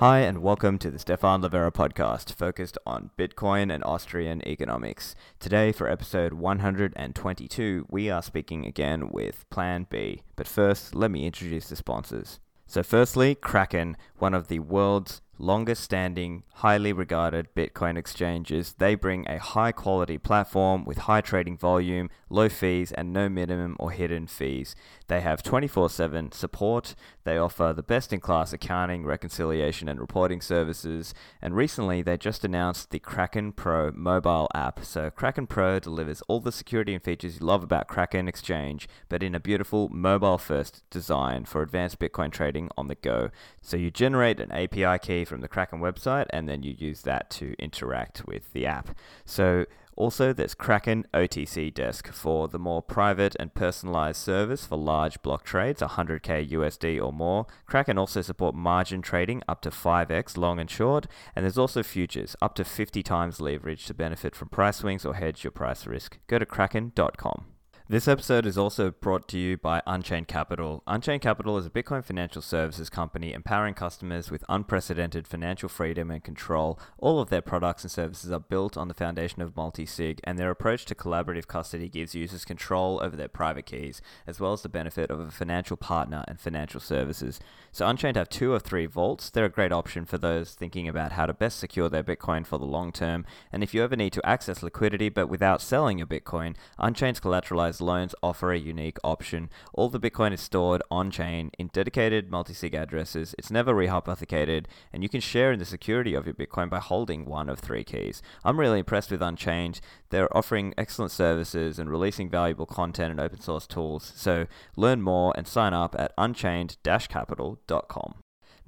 Hi, and welcome to the Stefan Livera podcast, focused on Bitcoin and Austrian economics. Today, for episode 122, we are speaking again with Plan B. But first, let me introduce the sponsors. So, firstly, Kraken, one of the world's longest standing, highly regarded Bitcoin exchanges. They bring a high quality platform with high trading volume, low fees, and no minimum or hidden fees. They have 24 7 support. They offer the best in class accounting, reconciliation, and reporting services. And recently, they just announced the Kraken Pro mobile app. So, Kraken Pro delivers all the security and features you love about Kraken Exchange, but in a beautiful mobile first design for advanced Bitcoin trading on the go. So, you generate an API key from the Kraken website, and then you use that to interact with the app. So also, there's Kraken OTC Desk for the more private and personalized service for large block trades, 100k USD or more. Kraken also support margin trading up to 5x long and short, and there's also futures up to 50 times leverage to benefit from price swings or hedge your price risk. Go to kraken.com. This episode is also brought to you by Unchained Capital. Unchained Capital is a Bitcoin financial services company empowering customers with unprecedented financial freedom and control. All of their products and services are built on the foundation of multi sig, and their approach to collaborative custody gives users control over their private keys, as well as the benefit of a financial partner and financial services. So, Unchained have two or three vaults. They're a great option for those thinking about how to best secure their Bitcoin for the long term. And if you ever need to access liquidity but without selling your Bitcoin, Unchained's collateralized loans offer a unique option. All the Bitcoin is stored on chain in dedicated multi sig addresses. It's never rehypothecated, and you can share in the security of your Bitcoin by holding one of three keys. I'm really impressed with Unchained. They're offering excellent services and releasing valuable content and open source tools. So learn more and sign up at unchained capital.com.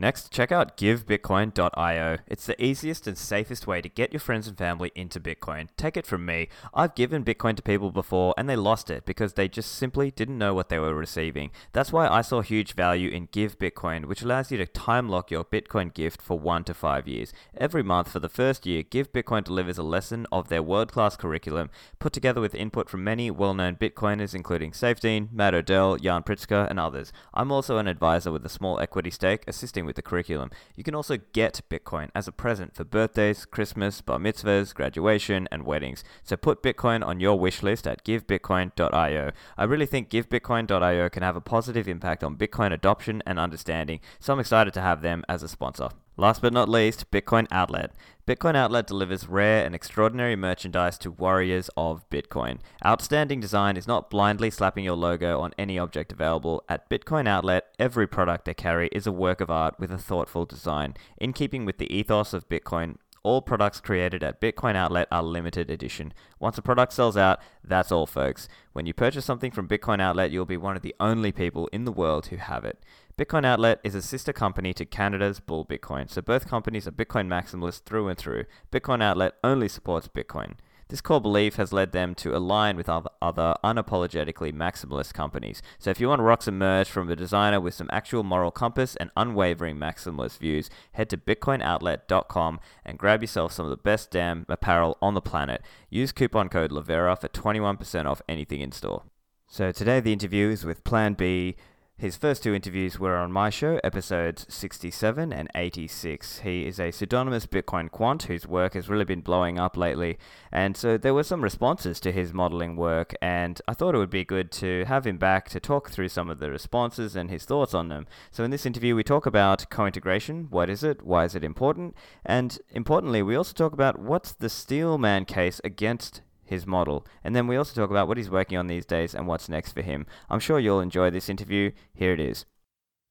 Next, check out givebitcoin.io. It's the easiest and safest way to get your friends and family into Bitcoin. Take it from me, I've given Bitcoin to people before and they lost it because they just simply didn't know what they were receiving. That's why I saw huge value in Give Bitcoin, which allows you to time lock your Bitcoin gift for 1 to 5 years. Every month for the first year, Give Bitcoin delivers a lesson of their world-class curriculum, put together with input from many well-known Bitcoiners including Saifedean, Matt Odell, Yan Pritzker, and others. I'm also an advisor with a small equity stake assisting with the curriculum. You can also get Bitcoin as a present for birthdays, Christmas, bar mitzvahs, graduation, and weddings. So put Bitcoin on your wish list at givebitcoin.io. I really think givebitcoin.io can have a positive impact on Bitcoin adoption and understanding, so I'm excited to have them as a sponsor. Last but not least, Bitcoin Outlet. Bitcoin Outlet delivers rare and extraordinary merchandise to warriors of Bitcoin. Outstanding design is not blindly slapping your logo on any object available. At Bitcoin Outlet, every product they carry is a work of art with a thoughtful design. In keeping with the ethos of Bitcoin, all products created at Bitcoin Outlet are limited edition. Once a product sells out, that's all, folks. When you purchase something from Bitcoin Outlet, you'll be one of the only people in the world who have it. Bitcoin Outlet is a sister company to Canada's Bull Bitcoin, so both companies are Bitcoin maximalists through and through. Bitcoin Outlet only supports Bitcoin. This core belief has led them to align with other, unapologetically maximalist companies. So if you want to rock some merch from a designer with some actual moral compass and unwavering maximalist views, head to bitcoinoutlet.com and grab yourself some of the best damn apparel on the planet. Use coupon code LIVERA for 21% off anything in store. So today the interview is with Plan B, his first two interviews were on my show, episodes 67 and 86. He is a pseudonymous Bitcoin quant whose work has really been blowing up lately, and so there were some responses to his modeling work, and I thought it would be good to have him back to talk through some of the responses and his thoughts on them. So in this interview, we talk about co-integration, what is it, why is it important, and importantly, we also talk about what's the Steelman case against his model. And then we also talk about what he's working on these days and what's next for him. I'm sure you'll enjoy this interview. Here it is.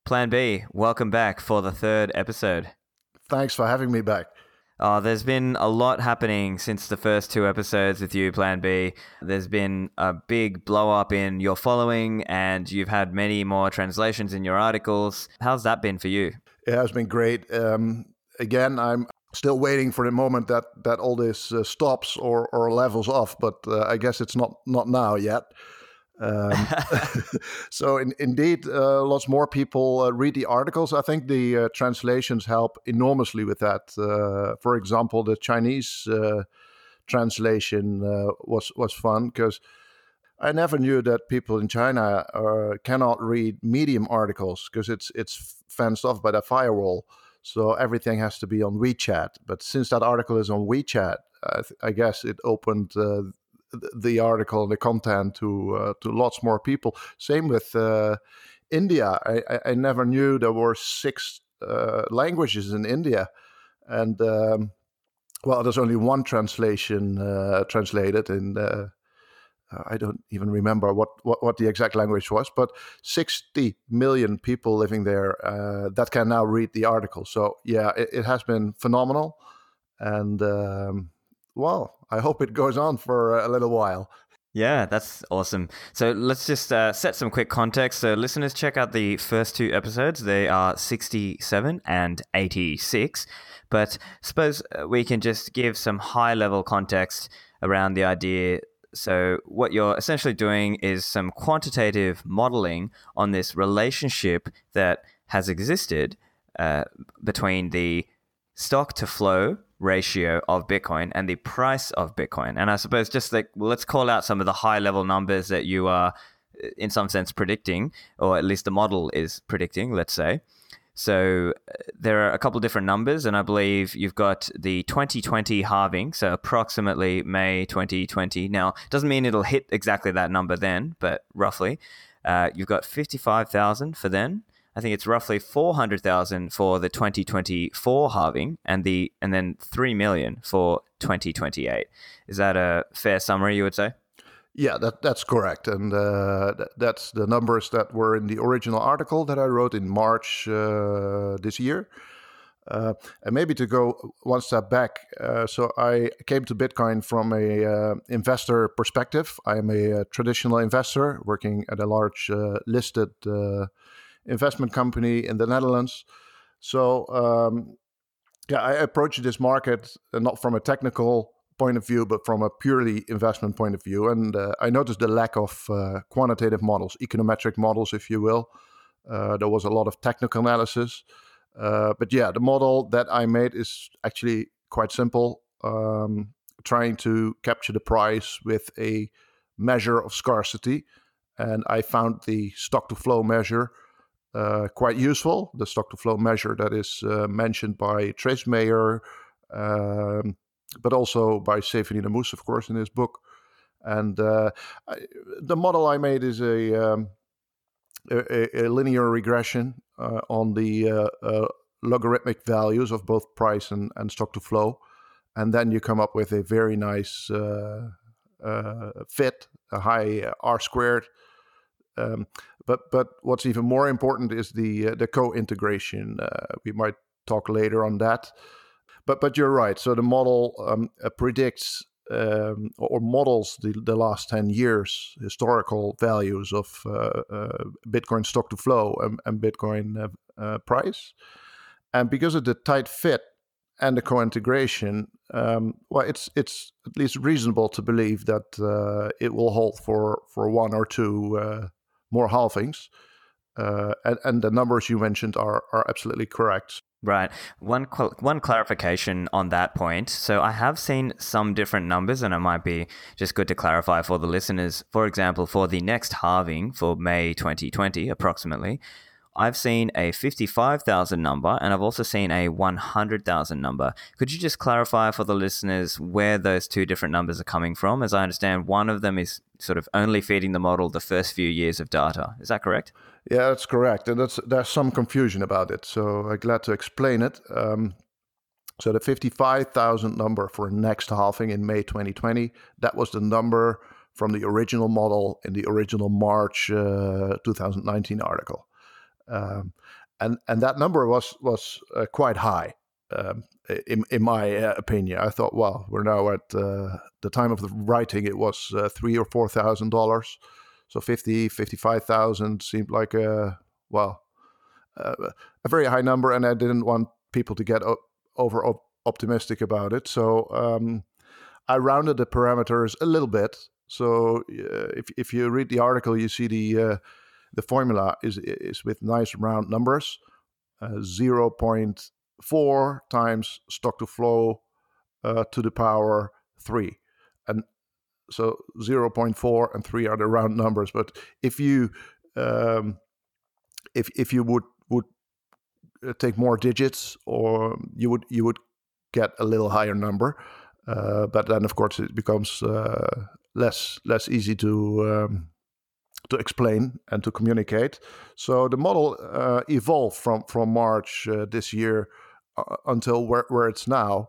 Plan B, welcome back for the third episode. Thanks for having me back. Uh, there's been a lot happening since the first two episodes with you, Plan B. There's been a big blow up in your following, and you've had many more translations in your articles. How's that been for you? It has been great. Um, again, I'm still waiting for the moment that that all this uh, stops or or levels off but uh, i guess it's not not now yet. Um, so in, indeed uh, lots more people uh, read the articles. I think the uh, translations help enormously with that. Uh, for example the chinese translation was was fun because I never knew that people in China cannot read Medium articles because it's it's fenced off by the firewall. So everything has to be on WeChat. But since that article is on WeChat, I, th- I guess it opened uh, the article and the content to uh, to lots more people. Same with uh, India. I, I, never knew there were six uh, languages in India, and um, well, there's only one translation uh, translated in. Uh, I don't even remember what, what, what, the exact language was, but 60 million people living there uh, that can now read the article. So, yeah, it, it has been phenomenal. And, um, well, I hope it goes on for a little while. Yeah, that's awesome. So let's just uh, set some quick context. So, listeners, check out the first two episodes. They are 67 and 86. But suppose uh, we can just give some high level context around the idea. So, what you're essentially doing is some quantitative modeling on this relationship that has existed uh, between the stock to flow ratio of Bitcoin and the price of Bitcoin. And I suppose just like, well, let's call out some of the high level numbers that you are, uh, in some sense, predicting, or at least the model is predicting, let's say. So uh, there are a couple of different numbers, and I believe you've got the 2020 halving, so approximately May 2020. Now, doesn't mean it'll hit exactly that number then, but roughly. Uh, you've got 55,000 for then. I think it's roughly 400,000 for the 2024 halving, and the and then 3 million for 2028. Is that a fair summary? You would say? Yeah, that that's correct, and uh, th- that's the numbers that were in the original article that I wrote in March uh, this year. Uh, and maybe to go one step back, uh, so I came to Bitcoin from a uh, investor perspective. I am a, a, traditional investor working at a large uh, listed investment company in the Netherlands. So um, yeah, I approached this market not from a technical point of view, but from a purely investment point of view. And uh, I noticed the lack of uh, quantitative models, econometric models, if you will. Uh, there was a lot of technical analysis. Uh, but yeah, the model that I made is actually quite simple, um, trying to capture the price with a measure of scarcity. And I found the stock to flow measure uh, quite useful. The stock to flow measure that is uh, mentioned by Trace Mayer, um, but also by Saifedean Ammous, of course, in his book. And uh, I, the model I made is a, um, a, a, linear regression uh, on the uh, uh, logarithmic values of both price and, and stock to flow. And then you come up with a very nice fit, a high R squared. Um, but but what's even more important is the uh, the co-integration. Uh, we might talk later on that. But but you're right. So the model um, uh, predicts um, or models the, the last 10 years historical values of uh, uh, Bitcoin stock to flow and, and Bitcoin uh, uh, price. And because of the tight fit and the co-integration, um, well, it's it's at least reasonable to believe that uh, it will hold for for one or two more halvings. And, and, the numbers you mentioned are, are absolutely correct. Right. One one clarification on that point. So I have seen some different numbers, and it might be just good to clarify for the listeners. For example, for the next halving for May 2020, approximately, I've seen a 55,000 number and I've also seen a 100,000 number. Could you just clarify for the listeners where those two different numbers are coming from? As I understand, one of them is sort of only feeding the model the first few years of data. Is that correct? Yeah, that's correct. And that's, there's some confusion about it. So I'm glad to explain it. Um, so the 55,000 number for next halving in May 2020, that was the number from the original model in the original March uh, 2019 article. Um, and and that number was was uh, quite high um, in in my uh, opinion. I thought, well, we're now at uh, the time of the writing, it was uh, three or four thousand dollars, so 50, 55,000 seemed like a well a very high number, and I didn't want people to get over op- optimistic about it. So um, I rounded the parameters a little bit. So if if you read the article, you see the uh, the formula is is with nice round numbers, uh, 0.4 times stock to flow uh, to the power three, and so 0.4 and three are the round numbers. But if you um, if if you would would uh, take more digits, or you would you would get a little higher number. Uh, but then, of course, it becomes uh, less less easy to um, to explain and to communicate. So the model uh, evolved from from March uh, this year uh, until where, where it's now.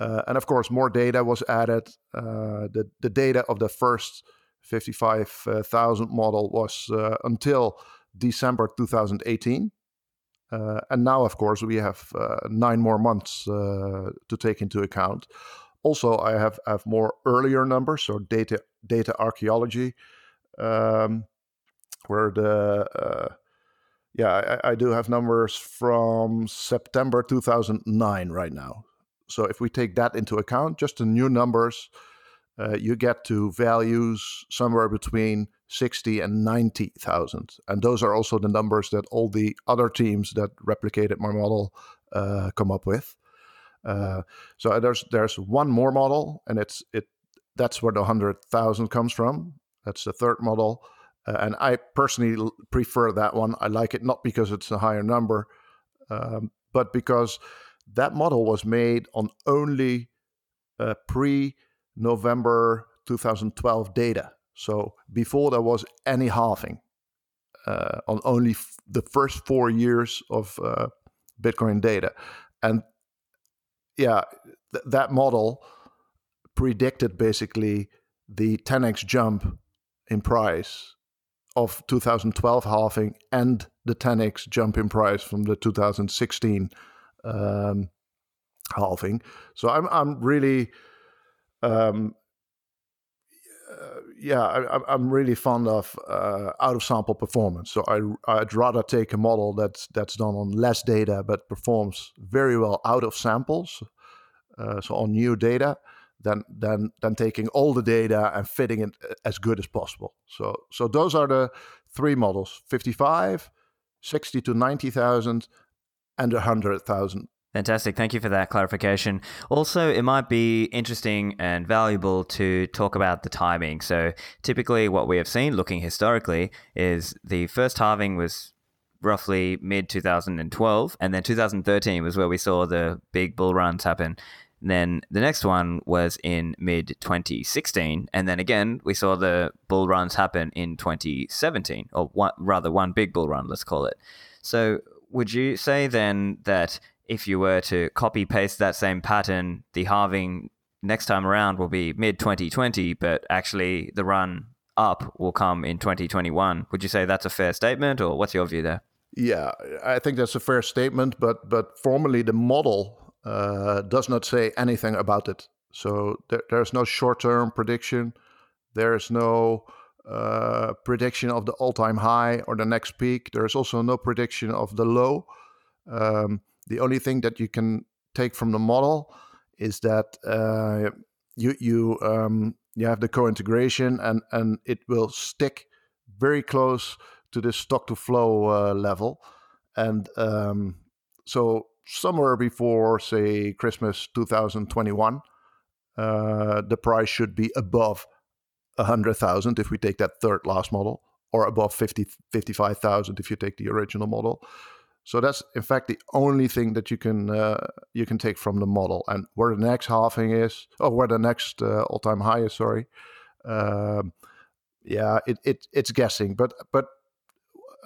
Uh, and of course, more data was added. Uh, the the data of the first fifty five thousand model was uh, until December two thousand eighteen. and now, of course, we have nine more months to take into account. Also, I have have more earlier numbers, so data data archaeology, um, where the uh, yeah I, I, do have numbers from September 2009 right now. So if we take that into account, just the new numbers, uh, you get to values somewhere between 60 and 90,000. And those are also the numbers that all the other teams that replicated my model uh, come up with. Uh, so there's there's one more model, and it's it that's where the hundred thousand comes from. That's the third model, uh, and I personally prefer that one. I like it not because it's a higher number, um, but because that model was made on only uh, pre November 2012 data. So before there was any halving uh, on only f- the first four years of uh, Bitcoin data, and yeah, th- that model predicted basically the 10x jump in price of 2012 halving and the 10x jump in price from the 2016 um, halving. So I'm I'm really um, uh, yeah, I, am really fond of uh, out of sample performance. So I, I'd rather take a model that's that's done on less data but performs very well out of samples, uh, so on new data, than than than taking all the data and fitting it uh, as good as possible. So so those are the three models: 55, 60 to 90,000, and 100,000 Fantastic. Thank you for that clarification. Also, it might be interesting and valuable to talk about the timing. So, typically, what we have seen looking historically is the first halving was roughly mid 2012, and then 2013 was where we saw the big bull runs happen. Then the next one was in mid 2016, and then again we saw the bull runs happen in 2017, or one, rather one big bull run, let's call it. So, would you say then that if you were to copy paste that same pattern, the halving next time around will be mid 2020, but actually the run up will come in 2021. Would you say that's a fair statement, or what's your view there? Yeah, I think that's a fair statement, but but formally the model uh, does not say anything about it. So there, there's no short-term prediction. There's no uh, prediction of the all-time high or the next peak. There's also no prediction of the low. Um, the only thing that you can take from the model is that uh, you you um, you have the co-integration and and it will stick very close to this stock to flow uh, level, and um, so somewhere before say Christmas 2021, uh, the price should be above hundred thousand if we take that third last model, or above 50 55,000 if you take the original model. So that's in fact the only thing that you can uh, you can take from the model. And where the next halving is, or where the next uh, all time high is, sorry, um, yeah, it, it it's guessing. But but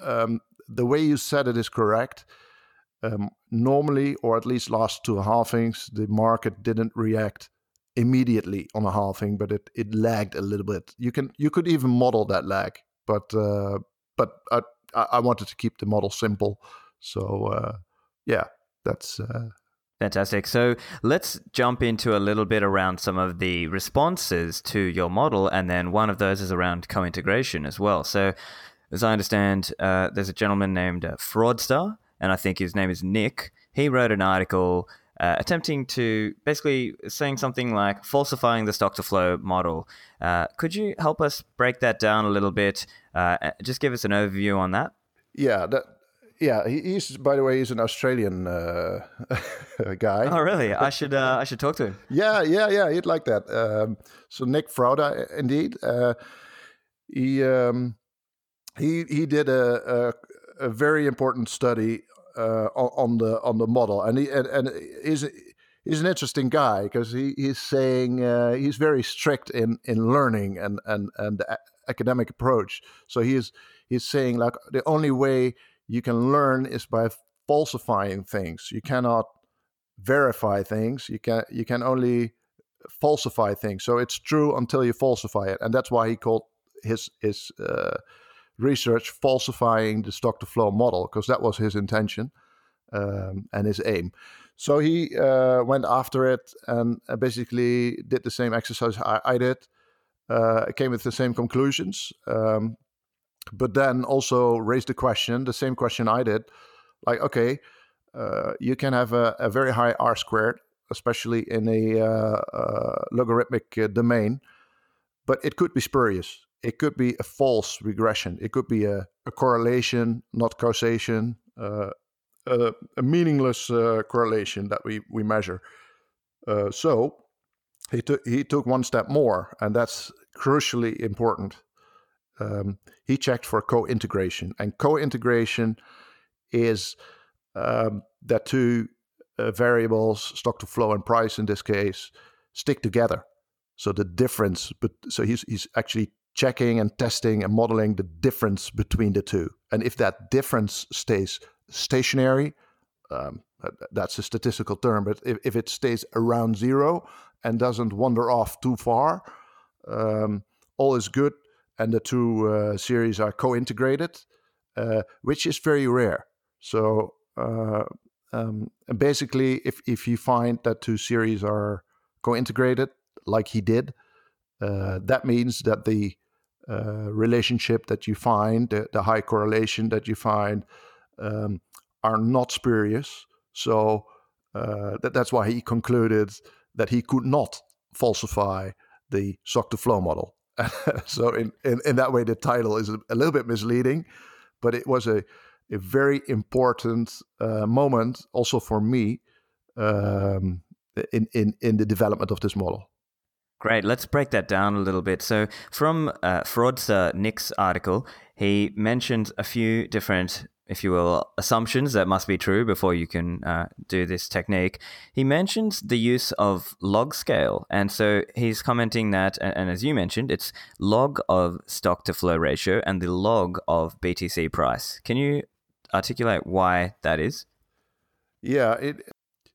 um, the way you said it is correct. Um, normally, or at least last two halvings, the market didn't react immediately on a halving, but it, it lagged a little bit. You can you could even model that lag, but uh, but I, I wanted to keep the model simple so uh, yeah, that's. Uh, Fantastic. So let's jump into a little bit around some of the responses to your model, and then one of those is around co-integration as well. So, as I understand, uh, there's a gentleman named uh, Fraudster, and I think his name is Nick. He wrote an article uh, attempting to basically saying something like falsifying the stock to flow model. Uh, could you help us break that down a little bit? Uh, just give us an overview on that. Yeah, that yeah, he's by the way, he's an Australian uh, guy. Oh, really? I should uh, I should talk to him. Yeah, yeah, yeah. He'd like that. Um, so Nick Frauda, indeed, uh, he um, he he did a, a, very important study uh, on the on the model, and he and, and he's he's an interesting guy because he, he's saying uh, he's very strict in in learning and and and academic approach. So he's he's saying like the only way you can learn is by falsifying things. You cannot verify things. You can you can only falsify things. So it's true until you falsify it, and that's why he called his his uh, research falsifying the stock to flow model because that was his intention um, and his aim. So he uh, went after it and uh, basically did the same exercise I, I did. Uh, came with the same conclusions, um, but then also raised the question, the same question I did, like, okay, uh, you can have a, a, very high R squared, especially in a uh, uh, logarithmic domain, but it could be spurious it could be a false regression. It could be a, a correlation, not causation, uh, a, a, meaningless uh, correlation that we, we measure. Uh, so he, took he took one step more, and that's crucially important. Um, he checked for co-integration, and co-integration is um, that two uh, variables, stock to flow and price in this case, stick together. So the difference, but so he's he's actually checking and testing and modeling the difference between the two. And if that difference stays stationary, um, that's a statistical term, but if, if it stays around zero and doesn't wander off too far, um, all is good. And the two uh, series are co integrated, uh, which is very rare. So uh, um, basically, if, if you find that two series are co integrated, like he did, uh, that means that the uh, relationship that you find, the, the, high correlation that you find, um, are not spurious. So uh, that, that's why he concluded that he could not falsify the stock to flow model. so in, in, in, that way, the title is a, a, little bit misleading, but it was a, a very important uh, moment also for me um, in, in, in the development of this model. Great. Let's break that down a little bit. So, from uh, fraudster Nick's article, he mentioned a few different, if you will, assumptions that must be true before you can uh, do this technique. He mentions the use of log scale. And so he's commenting that, and as you mentioned, it's log of stock to flow ratio and the log of BTC price. Can you articulate why that is? Yeah, it,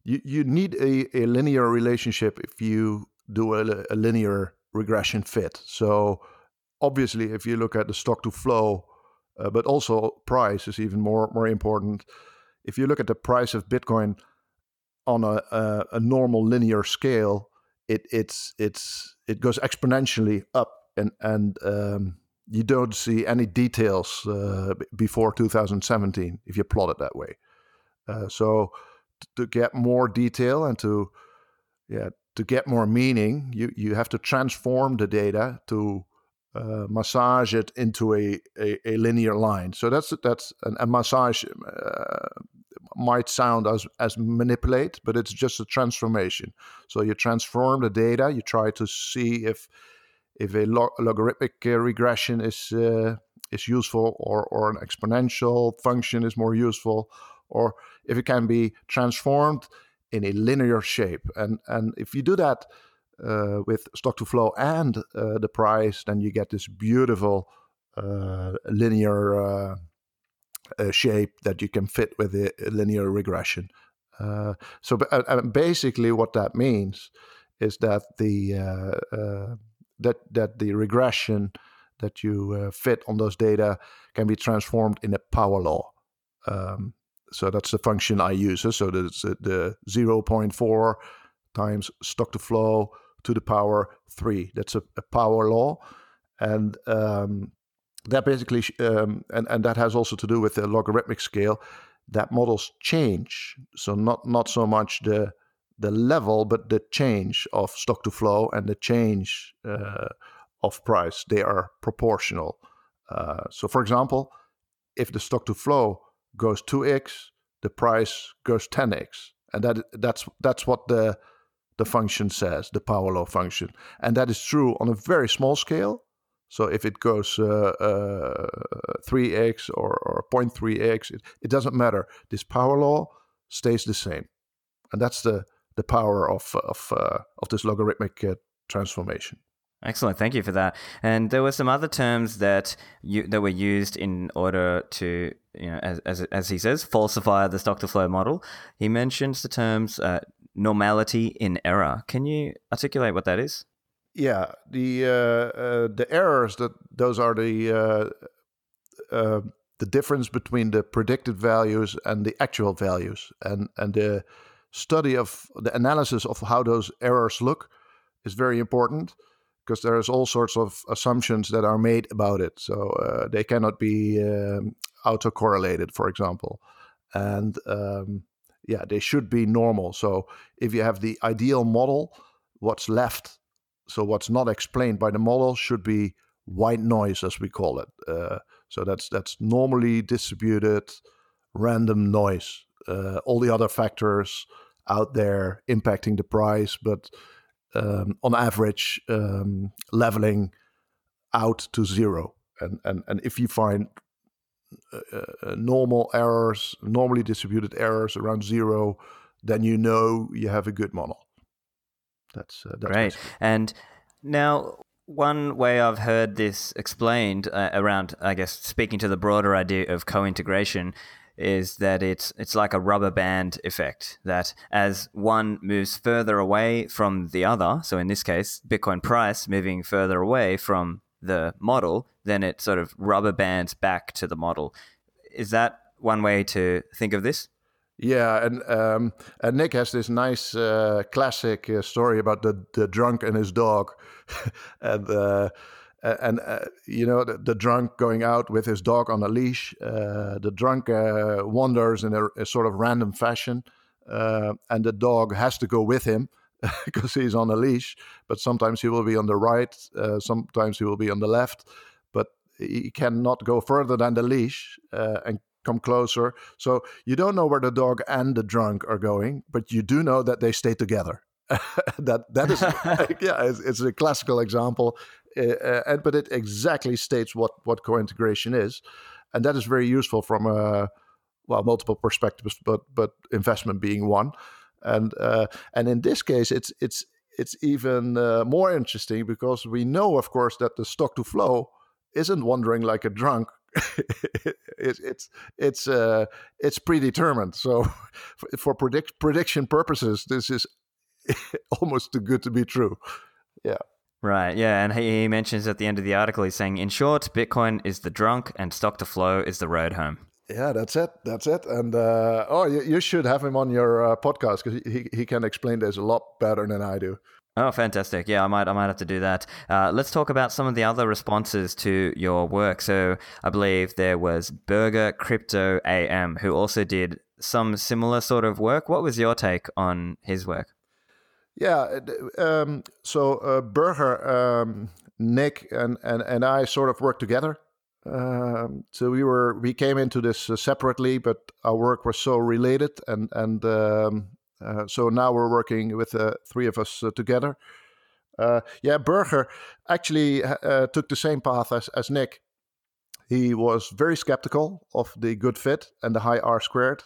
you, you need a, a linear relationship if you do a, a linear regression fit. So obviously, if you look at the stock to flow, uh, but also price is even more more important. If you look at the price of Bitcoin on a, a, a normal linear scale, it it's it's it goes exponentially up, and and um, you don't see any details uh, before 2017 if you plot it that way. Uh, so to get more detail and to yeah to get more meaning, you, you have to transform the data to uh, massage it into a, a, a, linear line. So that's that's a massage uh, might sound as as manipulate, but it's just a transformation. So you transform the data. You try to see if if a log- logarithmic regression is uh, is useful, or or an exponential function is more useful, or if it can be transformed in a linear shape. And and if you do that uh, with stock to flow and uh, the price, then you get this beautiful uh, linear uh, uh, shape that you can fit with a, linear regression. Uh, so basically, what that means is that the that that the regression that you fit on those data can be transformed in a power law. Um, so that's the function I use. So that's the 0.4 times stock to flow to the power 3. That's a, a power law. And um, that basically, um, and, and that has also to do with the logarithmic scale, that models change. So not, not so much the, the level, but the change of stock to flow and the change uh, of price. They are proportional. Uh, so for example, if the stock to flow goes 2x, the price goes 10x. And that that's that's what the the function says, the power law function. And that is true on a very small scale, So if it goes uh, uh, 3x or, or 0.3x, it, it doesn't matter. This power law stays the same. And that's the, the power of, of, uh, of this logarithmic uh, transformation. Excellent, thank you for that. And there were some other terms that you, that were used in order to, you know, as, as, as he says, falsify the stock to flow model. He mentions the terms uh, normality in error. Can you articulate what that is? Yeah, the uh, uh, the errors that those are the uh, uh, the difference between the predicted values and the actual values, and and the study of the analysis of how those errors look is very important because there's all sorts of assumptions that are made about it. So uh, they cannot be um, autocorrelated, for example, and um, yeah, they should be normal. So if you have the ideal model, what's left, so what's not explained by the model, should be white noise, as we call it. Uh, so that's that's normally distributed random noise. Uh, all the other factors out there impacting the price, but um, on average um, leveling out to zero. And, and and if you find uh, uh, normal errors, normally distributed errors around zero, then you know you have a good model. That's, uh, that's great. And now, one way I've heard this explained uh, around, I guess, speaking to the broader idea of co-integration, is that it's it's like a rubber band effect. That as one moves further away from the other, so in this case, Bitcoin price moving further away from the model, then it sort of rubber bands back to the model. Is that one way to think of this? Yeah, and um, and Nick has this nice uh, classic uh, story about the the drunk and his dog, and uh, and uh, you know the, the, drunk going out with his dog on a leash. Uh, the drunk uh, wanders in a, a, sort of random fashion, and the dog has to go with him because he's on a leash. But sometimes he will be on the right, uh, sometimes he will be on the left, but he cannot go further than the leash uh, and come closer. So you don't know where the dog and the drunk are going, but you do know that they stay together. that that is yeah, it's, it's, a classical example, uh, and but it exactly states what what co-integration is, and that is very useful from a well multiple perspectives, but but investment being one and uh, and in this case, it's it's it's even uh, more interesting because we know, of course, that the stock to flow isn't wandering like a drunk. it, it's it's uh, it's predetermined. So for predict prediction purposes, this is almost too good to be true. Yeah. Right, yeah, and he he mentions at the end of the article, he's saying, in short, Bitcoin is the drunk and stock to flow is the road home. Yeah, that's it. That's it. And uh, oh, you, you, should have him on your uh, podcast because he, he can explain this a lot better than I do. Oh, fantastic! Yeah, I might I might have to do that. Uh, let's talk about some of the other responses to your work. So I believe there was Burger Crypto AM who also did some similar sort of work. What was your take on his work? Yeah, um, so uh, Burger, um, Nick, and, and and I sort of worked together um, so we were we came into this uh, separately, but our work was so related, and and um, uh, so now we're working with uh, three of us uh, together. Uh, yeah, Burger actually took the same path as, as Nick. He was very skeptical of the good fit and the high R squared.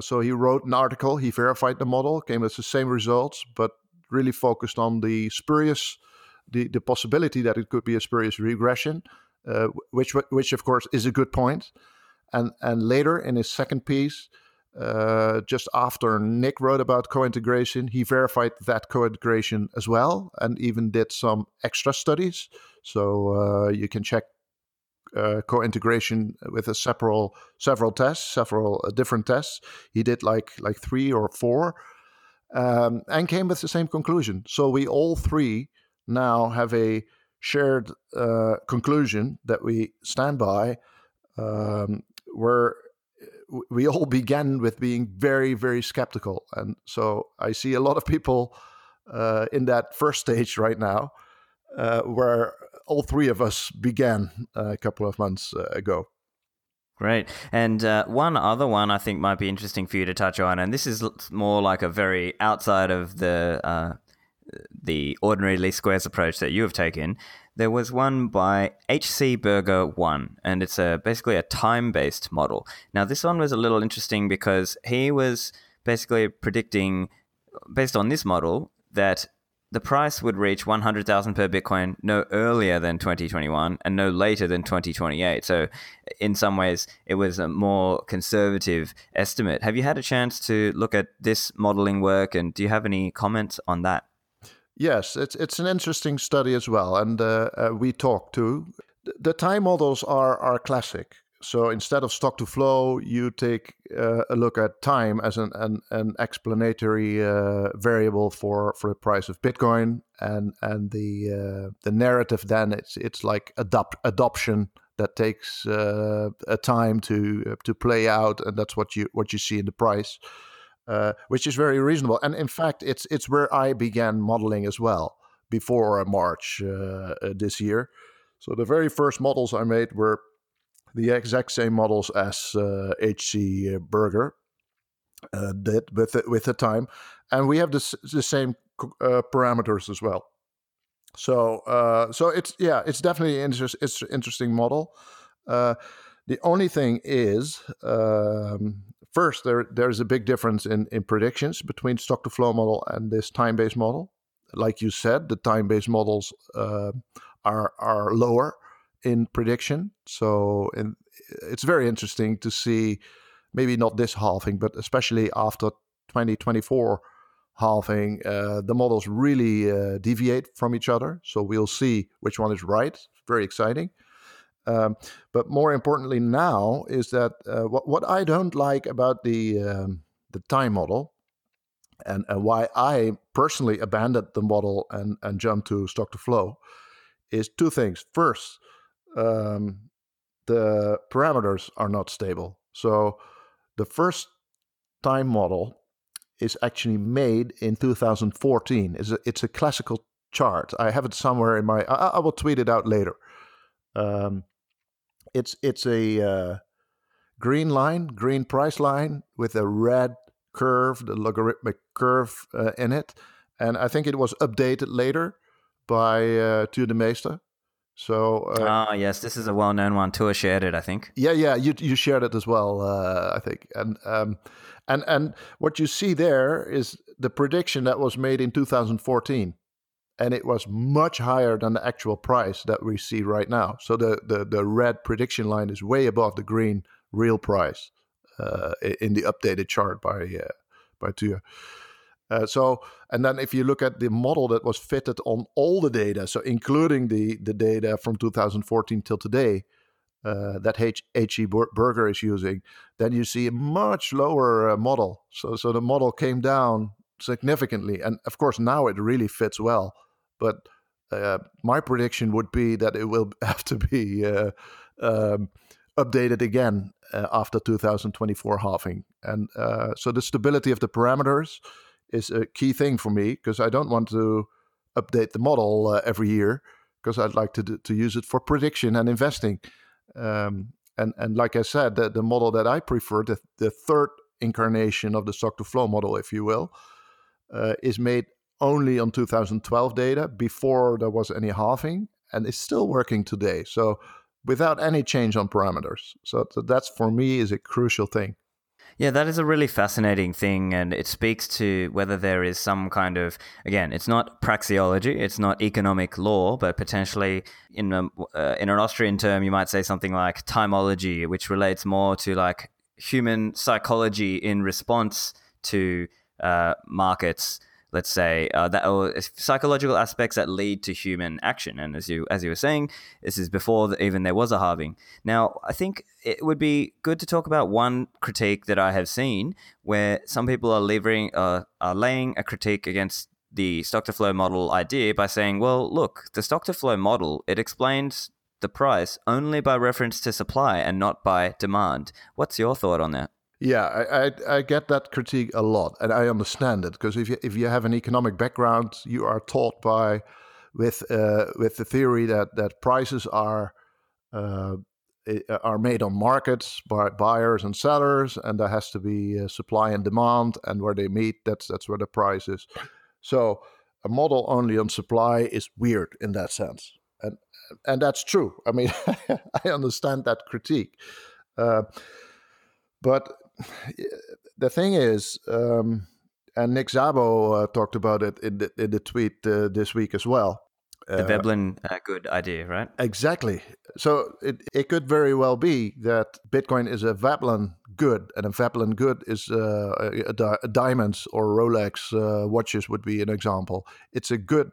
So he wrote an article. He verified the model, came with the same results, but really focused on the spurious, the the possibility that it could be a spurious regression uh, which which of course is a good point. And and later in his second piece, uh, just after Nick wrote about co-integration, he verified that co-integration as well, and even did some extra studies. So uh, you can check uh, co-integration with a several several tests, several uh, different tests. He did like like three or four, um, and came with the same conclusion. So we all three now have a shared uh, conclusion that we stand by, um, where we all began with being very, very skeptical. And so I see a lot of people uh, in that first stage right now, uh, where all three of us began a couple of months uh, ago. Great. And uh, one other one I think might be interesting for you to touch on, and this is more like a very outside of the uh, the ordinary least squares approach that you have taken, there was one by HC Burger 1, and it's a basically a time based model. Now, this one was a little interesting because he was basically predicting, based on this model, that the price would reach 100,000 per Bitcoin no earlier than 2021 and no later than 2028. So, in some ways, it was a more conservative estimate. Have you had a chance to look at this modeling work and do you have any comments on that? Yes, it's it's an interesting study as well, and uh, uh, we talked to the time models are are classic. So instead of stock to flow, you take uh, a look at time as an an, an explanatory uh, variable for, for the price of Bitcoin, and and the uh, the narrative then it's it's like adopt adoption that takes uh, a time to uh, to play out, and that's what you what you see in the price, uh, which is very reasonable. And in fact, it's it's where I began modeling as well before March this year. So the very first models I made were the exact same models as uh, HC Burger uh, did with the, with the time, and we have the the same uh, parameters as well. So uh, so it's yeah, it's definitely an inter- it's interesting model. Uh, the only thing is, um, first there there's a big difference in in predictions between stock to flow model and this time based model. Like you said, the time based models uh, are are lower in prediction. So in, it's very interesting to see, maybe not this halving, but especially after 2024 halving, uh, the models really uh, deviate from each other. So we'll see which one is right. Very exciting. Um, but more importantly now is that uh, what, what I don't like about the um, the time model and, and why I personally abandoned the model and, and jumped to stock to flow is two things. First, um, the parameters are not stable. So the first time model is actually made in 2014. It's a, it's a classical chart. I have it somewhere in my. I, I will tweet it out later. Um, it's it's a uh, green line, green price line with a red curve, the logarithmic curve uh, in it, and I think it was updated later by uh, Tuur Demeester. So uh, ah, yes, this is a well-known one. Tuur shared it, I think. Yeah, yeah, you you shared it as well, uh, I think. And um, and and what you see there is the prediction that was made in 2014, and it was much higher than the actual price that we see right now. So the the the red prediction line is way above the green real price uh, in the updated chart by uh, by Tuur. Uh, so, and then if you look at the model that was fitted on all the data, so including the the data from 2014 till today, uh, that H HE Burger is using, then you see a much lower uh, model. So, so the model came down significantly, and of course now it really fits well. But uh, my prediction would be that it will have to be uh, um, updated again uh, after 2024 halving, and so the stability of the parameters is a key thing for me because I don't want to update the model uh, every year because I'd like to to use it for prediction and investing. Um, and and like I said, the, the model that I prefer, the, the third incarnation of the stock to flow model, if you will, uh, is made only on 2012 data before there was any halving, and it's still working today. So without any change on parameters. So, so that's for me is a crucial thing. Yeah, that is a really fascinating thing, and it speaks to whether there is some kind of again, it's not praxeology, it's not economic law, but potentially in a, uh, in an Austrian term, you might say something like thymology, which relates more to like human psychology in response to uh, markets let's say uh, that or psychological aspects that lead to human action. And as you as you were saying this is before the, even there was a halving. Now i think it would be good to talk about one critique that i have seen where some people are leaving uh, are laying a critique against the stock to flow model idea by saying well look the stock to flow model it explains the price only by reference to supply and not by demand. What's your thought on that yeah, I, I, I get that critique a lot, and I understand it because if you if you have an economic background, you are taught by with uh, with the theory that that prices are uh, are made on markets by buyers and sellers, and there has to be supply and demand, and where they meet, that's that's where the price is. So a model only on supply is weird in that sense, and and that's true. I mean, I understand that critique, uh, but the thing is, um, and Nick Szabo uh, talked about it in the, in the tweet uh, this week as well. The uh, Veblen uh, good idea, right? Exactly. So it, it could very well be that Bitcoin is a Veblen good, and a Veblen good is uh, a, a, a diamonds or Rolex uh, watches would be an example. It's a good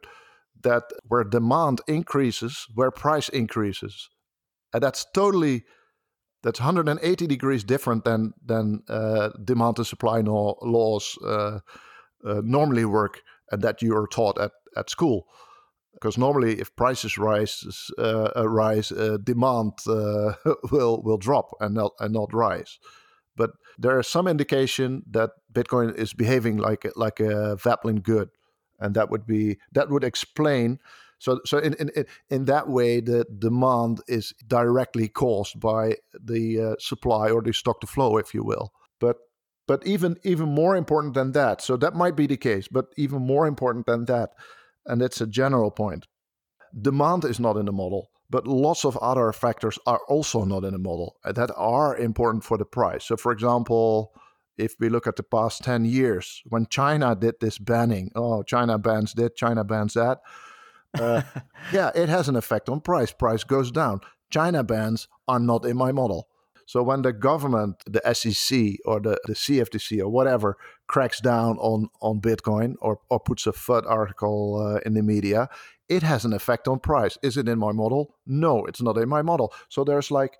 that where demand increases, where price increases, and that's totally that's 180 degrees different than than uh, demand and supply no, laws uh, normally work, and that you are taught at at school because normally if prices rise, uh, uh rise, uh, demand uh, will will drop and not and not rise. But there is some indication that Bitcoin is behaving like like a Veblen good, and that would be that would explain. So so in in in that way, the demand is directly caused by the uh, supply or the stock to flow, if you will. But but even even more important than that, so that might be the case. But even more important than that and it's a general point. Demand is not in the model, but lots of other factors are also not in the model that are important for the price. So, for example, if we look at the past 10 years, when China did this banning, oh, China bans this, China bans that. Uh, yeah, it has an effect on price. Price goes down. China bans are not in my model. So when the government, the SEC or the, the CFTC or whatever cracks down on, on Bitcoin or, or puts a FUD article uh, in the media, it has an effect on price. Is it in my model? No, it's not in my model. So there's like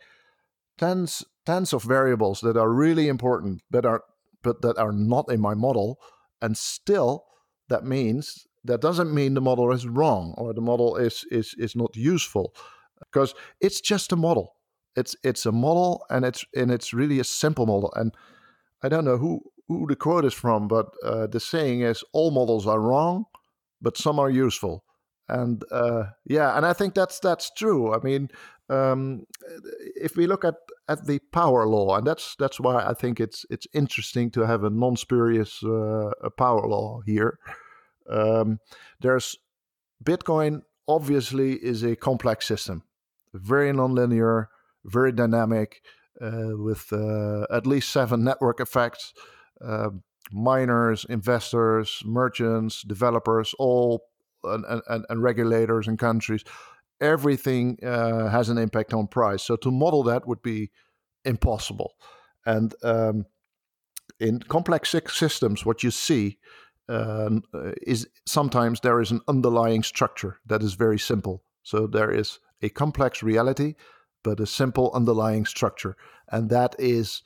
tens tens of variables that are really important that are but that are not in my model. And still that means that doesn't mean the model is wrong or the model is is is not useful because it's just a model. It's it's a model and it's and it's really a simple model. And i don't know who who the quote is from but uh, the saying is all models are wrong but some are useful. And uh, yeah and i think that's that's true. I mean um, if we look at at the power law and that's that's why i think it's it's interesting to have a non-spurious uh, power law here um, there's bitcoin obviously is a complex system very nonlinear very dynamic uh, with uh, at least seven network effects. Uh, miners, investors, merchants, developers, all and, and, and regulators and countries, everything uh, has an impact on price. So to model that would be impossible. And um, in complex systems, what you see uh, is sometimes there is an underlying structure that is very simple. So there is a complex reality but a simple underlying structure, and that is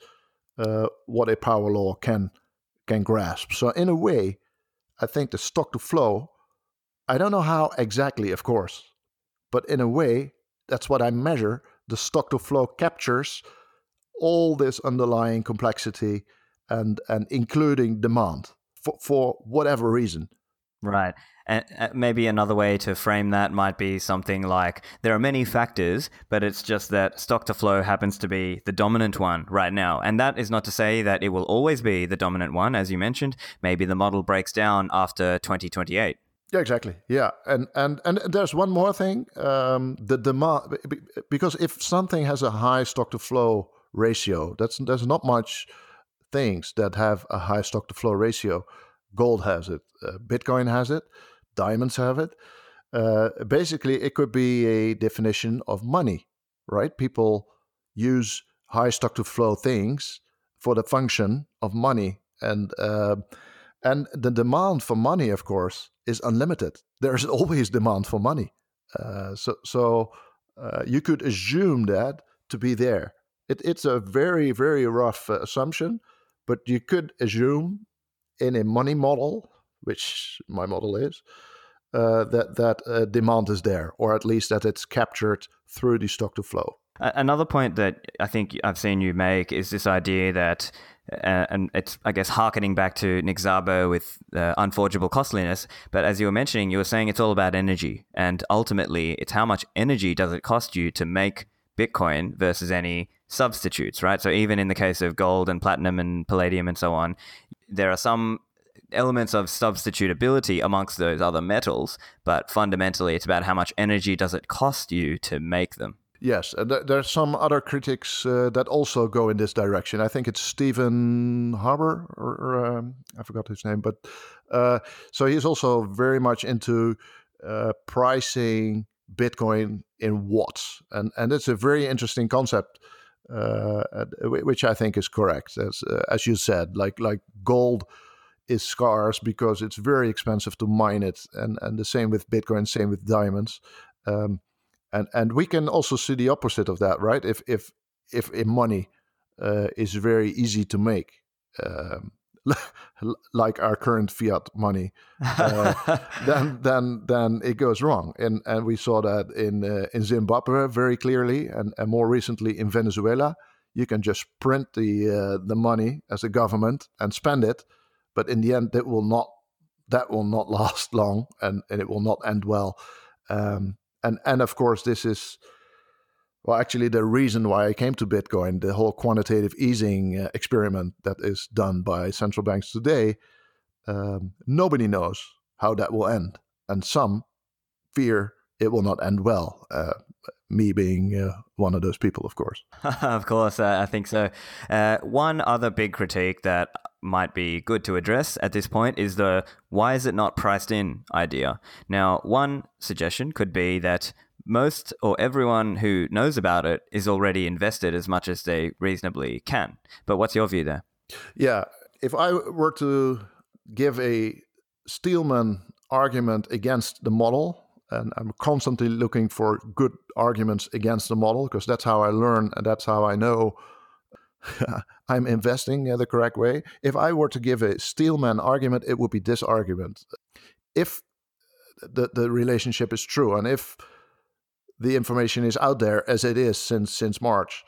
uh, what a power law can can grasp. So in a way, I think the stock to flow. I don't know how exactly, of course, but in a way, that's what I measure. The stock to flow captures all this underlying complexity and and including demand for, for whatever reason. Right. And maybe another way to frame that might be something like there are many factors, but it's just that stock to flow happens to be the dominant one right now. And that is not to say that it will always be the dominant one, as you mentioned. Maybe the model breaks down after 2028. Yeah, exactly. Yeah, and and and there's one more thing: um, the demand. Because if something has a high stock to flow ratio, that's there's not much things that have a high stock to flow ratio. Gold has it, uh, Bitcoin has it, diamonds have it. Uh, basically, it could be a definition of money, right? People use high stock to flow things for the function of money, and uh, and the demand for money, of course, is unlimited. There is always demand for money, uh, so so uh, you could assume that to be there. It, it's a very very rough uh, assumption, but you could assume in a money model, which my model is, uh, that that uh, demand is there, or at least that it's captured through the stock to flow. Another point that I think I've seen you make is this idea that, uh, and it's I guess harkening back to Nick Szabo with uh, unforgeable costliness. But as you were mentioning, you were saying it's all about energy, and ultimately, it's how much energy does it cost you to make Bitcoin versus any substitutes, right? So even in the case of gold and platinum and palladium and so on, there are some elements of substitutability amongst those other metals, but fundamentally it's about how much energy does it cost you to make them. Yes, and there, are some other critics uh, that also go in this direction. I think it's Stephen Haber, or, or um, I forgot his name, but uh, so he's also very much into uh, pricing Bitcoin in watts, and and it's a very interesting concept, which I think is correct. As uh, as you said, like like gold is scarce because it's very expensive to mine it, and and the same with Bitcoin, same with diamonds, um, and and we can also see the opposite of that, right? If if if money uh, is very easy to make. Um, like our current fiat money, uh, then then then it goes wrong. And and we saw that in uh, in Zimbabwe very clearly, and, and more recently in Venezuela. You can just print the uh, the money as a government and spend it, but in the end, that will not that will not last long, and, and it will not end well. Um, and and of course, this is well, actually, the reason why I came to Bitcoin, the whole quantitative easing uh, experiment that is done by central banks today, um, nobody knows how that will end. And some fear it will not end well. Uh, me being uh, one of those people, of course. of course, uh, I think so. Uh, one other big critique that might be good to address at this point is the why is it not priced in idea. Now, one suggestion could be that most or everyone who knows about it is already invested as much as they reasonably can. But what's your view there? Yeah, if I were to give a Steelman argument against the model, and I'm constantly looking for good arguments against the model because that's how I learn and that's how I know I'm investing the correct way. If I were to give a Steelman argument, it would be this argument. If the, the relationship is true and if the information is out there as it is since since March,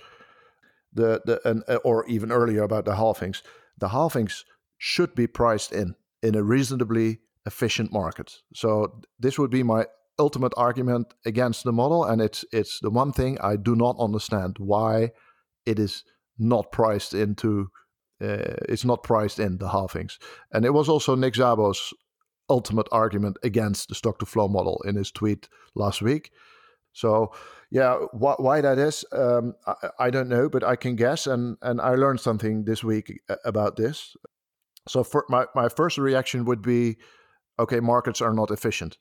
the the and, uh, or even earlier about the halvings. The halvings should be priced in in a reasonably efficient market. So this would be my ultimate argument against the model, and it's it's the one thing I do not understand why it is not priced into. Uh, it's not priced in the halvings, and it was also Nick Szabo's ultimate argument against the stock to flow model in his tweet last week. So, yeah, wh- why that is, um, I, I, don't know, but I can guess. And, and I learned something this week about this. So, for my, my first reaction would be okay, markets are not efficient.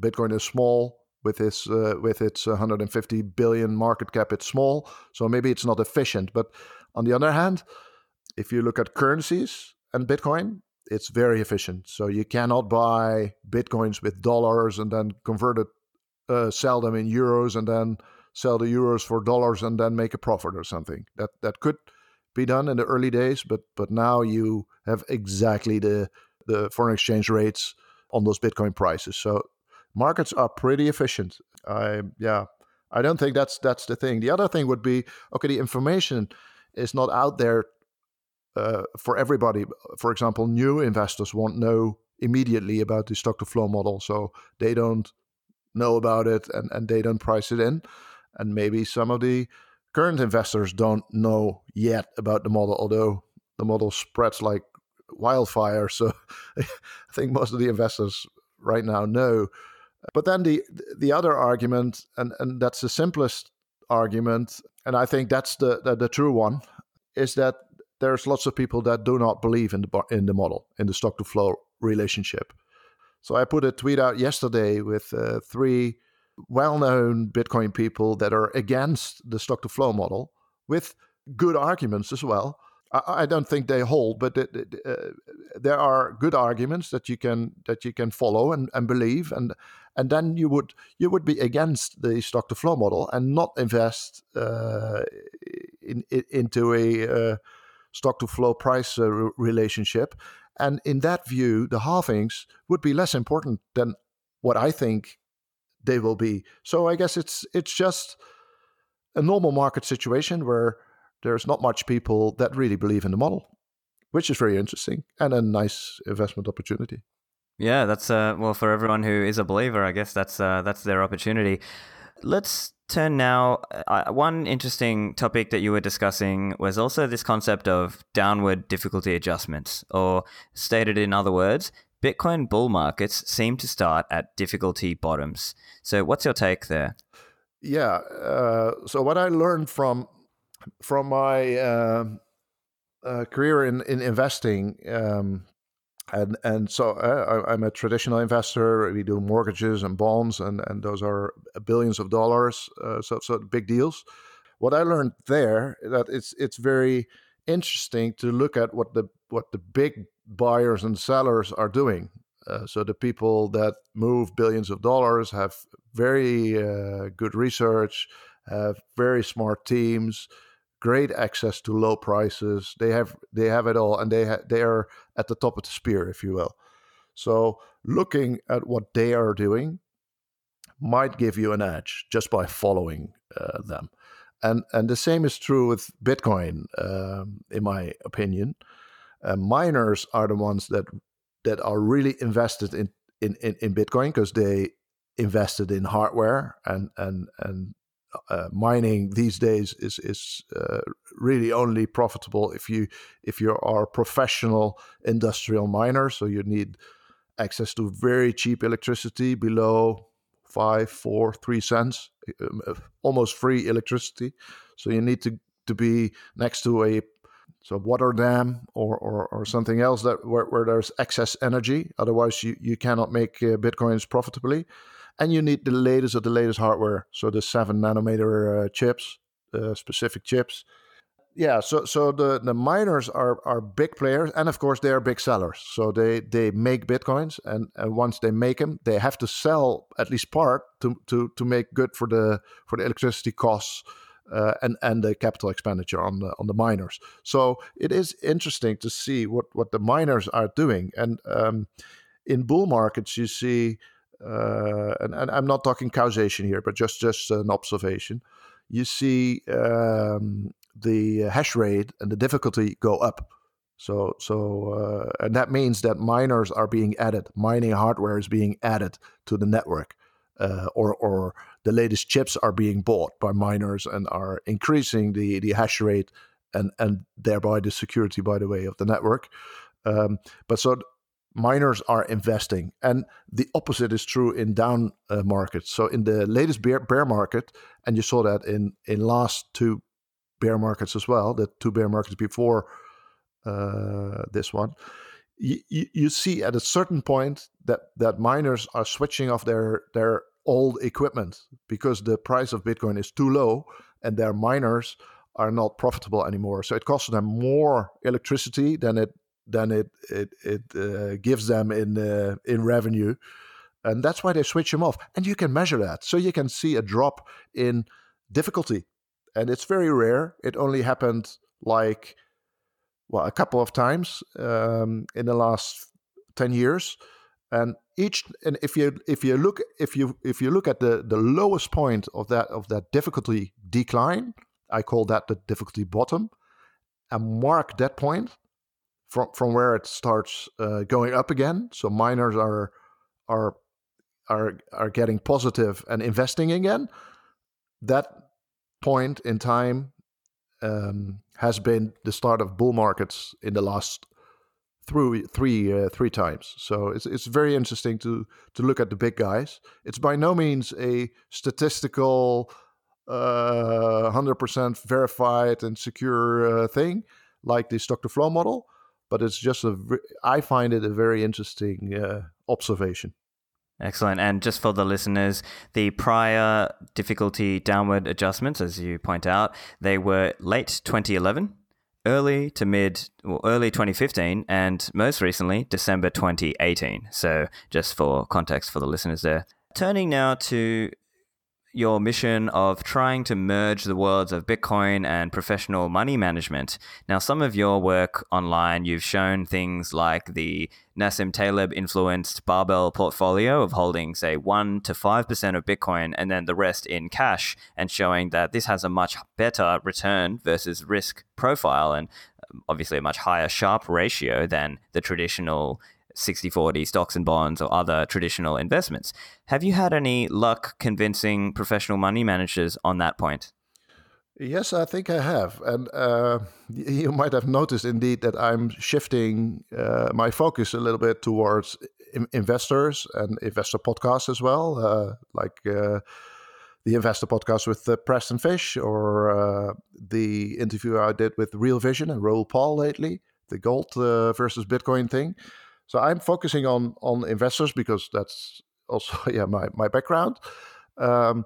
Bitcoin is small with its uh, with its 150 billion market cap. It's small, so maybe it's not efficient. But on the other hand, if you look at currencies and Bitcoin, it's very efficient. So you cannot buy bitcoins with dollars and then convert it uh, sell them in euros and then sell the euros for dollars and then make a profit or something. That that could be done in the early days, but but now you have exactly the the foreign exchange rates on those Bitcoin prices. So markets are pretty efficient. I yeah, I don't think that's that's the thing. The other thing would be okay, the information is not out there uh, for everybody. For example, new investors won't know immediately about the stock to flow model, so they don't know about it and, and they don't price it in. And maybe some of the current investors don't know yet about the model, although the model spreads like wildfire. So I think most of the investors right now know. But then the the other argument, and, and that's the simplest argument, and I think that's the, the, the true one, is that there's lots of people that do not believe in the in the model, in the stock to flow relationship. So I put a tweet out yesterday with uh, three well known Bitcoin people that are against the stock to flow model with good arguments as well. I, don't think they hold, but it, it, uh, there are good arguments that you can that you can follow and, and believe, and and then you would you would be against the stock to flow model and not invest uh, in, in, into a uh, stock to flow price uh, relationship and in that view, the halvings would be less important than what I think they will be. So I guess it's it's just a normal market situation where there's not much people that really believe in the model, which is very interesting and a nice investment opportunity. Yeah, that's uh, well for everyone who is a believer. I guess that's uh, that's their opportunity. Let's turn now. Uh, one interesting topic that you were discussing was also this concept of downward difficulty adjustments, or stated in other words, Bitcoin bull markets seem to start at difficulty bottoms. So, what's your take there? Yeah. Uh, so, what I learned from from my uh, uh, career in in investing um, and and so uh, I, am a traditional investor. We do mortgages and bonds, and and those are billions of dollars. Uh, so so big deals. What I learned there that it's it's very interesting to look at what the what the big buyers and sellers are doing. Uh, so the people that move billions of dollars have very uh, good research, have very smart teams, great access to low prices. They have they have it all, and they ha- they are at the top of the spear, if you will. So looking at what they are doing might give you an edge just by following uh, them, and and the same is true with Bitcoin, um, in my opinion. Uh, miners are the ones that that are really invested in in in, in Bitcoin because they invested in hardware and and and uh, mining these days is is uh, really only profitable if you if you are a professional industrial miner. So you need access to very cheap electricity below five, four, three cents, um, uh, almost free electricity. So you need to to be next to a so water dam or, or, or something else that where, where there's excess energy. Otherwise, you, you cannot make uh, bitcoins profitably and you need the latest of the latest hardware. So the seven nanometer uh, chips, uh, specific chips. Yeah, so so the, the miners are are big players, and of course they are big sellers. So they they make bitcoins, and, and once they make them, they have to sell at least part to to to make good for the for the electricity costs. Uh, and and the capital expenditure on the on the miners. So it is interesting to see what what the miners are doing. And um, in bull markets, you see uh, and, and, I'm not talking causation here, but just just an observation. You see um, the hash rate and the difficulty go up. So so uh, and that means that miners are being added, mining hardware is being added to the network, uh, or or the latest chips are being bought by miners and are increasing the the hash rate and and thereby the security, by the way, of the network. Um, but so miners are investing and the opposite is true in down uh, markets. So in the latest bear, bear market and you saw that in in last two bear markets as well the two bear markets before uh, this one you, you, see at a certain point that that miners are switching off their their old equipment because the price of bitcoin is too low and their miners are not profitable anymore. So it costs them more electricity than it than it it it uh, gives them in uh, in revenue, and that's why they switch them off. And you can measure that, so you can see a drop in difficulty, and it's very rare. It only happened like well a couple of times um, in the last ten years, and each and if you if you look if you if you look at the the lowest point of that of that difficulty decline, I call that the difficulty bottom, and mark that point from from where it starts uh, going up again. So miners are are are are getting positive and investing again. That point in time um, has been the start of bull markets in the last through three uh, three times. So it's it's very interesting to to look at the big guys. It's by no means a statistical, uh, hundred percent verified and secure uh, thing like the stock to flow model but it's just a I find it a very interesting uh, observation. Excellent. And just for the listeners, the prior difficulty downward adjustments, as you point out, they were late 2011, early to mid, well, early 2015, and most recently, December 2018. So, just for context for the listeners there. Turning now to your mission of trying to merge the worlds of Bitcoin and professional money management. Now, some of your work online, you've shown things like the Nassim Taleb influenced barbell portfolio of holding, say, 1% to 5% of Bitcoin and then the rest in cash, and showing that this has a much better return versus risk profile and um, obviously a much higher Sharpe ratio than the traditional 60 40 stocks and bonds or other traditional investments. Have you had any luck convincing professional money managers on that point? Yes, I think I have. And uh, you might have noticed indeed that I'm shifting uh, my focus a little bit towards investors and investor podcasts as well, uh, like uh, the investor podcast with uh, Preston Pysh or uh, the interview I did with Real Vision and Raoul Pal lately, the gold versus Bitcoin thing. So I'm focusing on on investors because that's also yeah my my background. Um,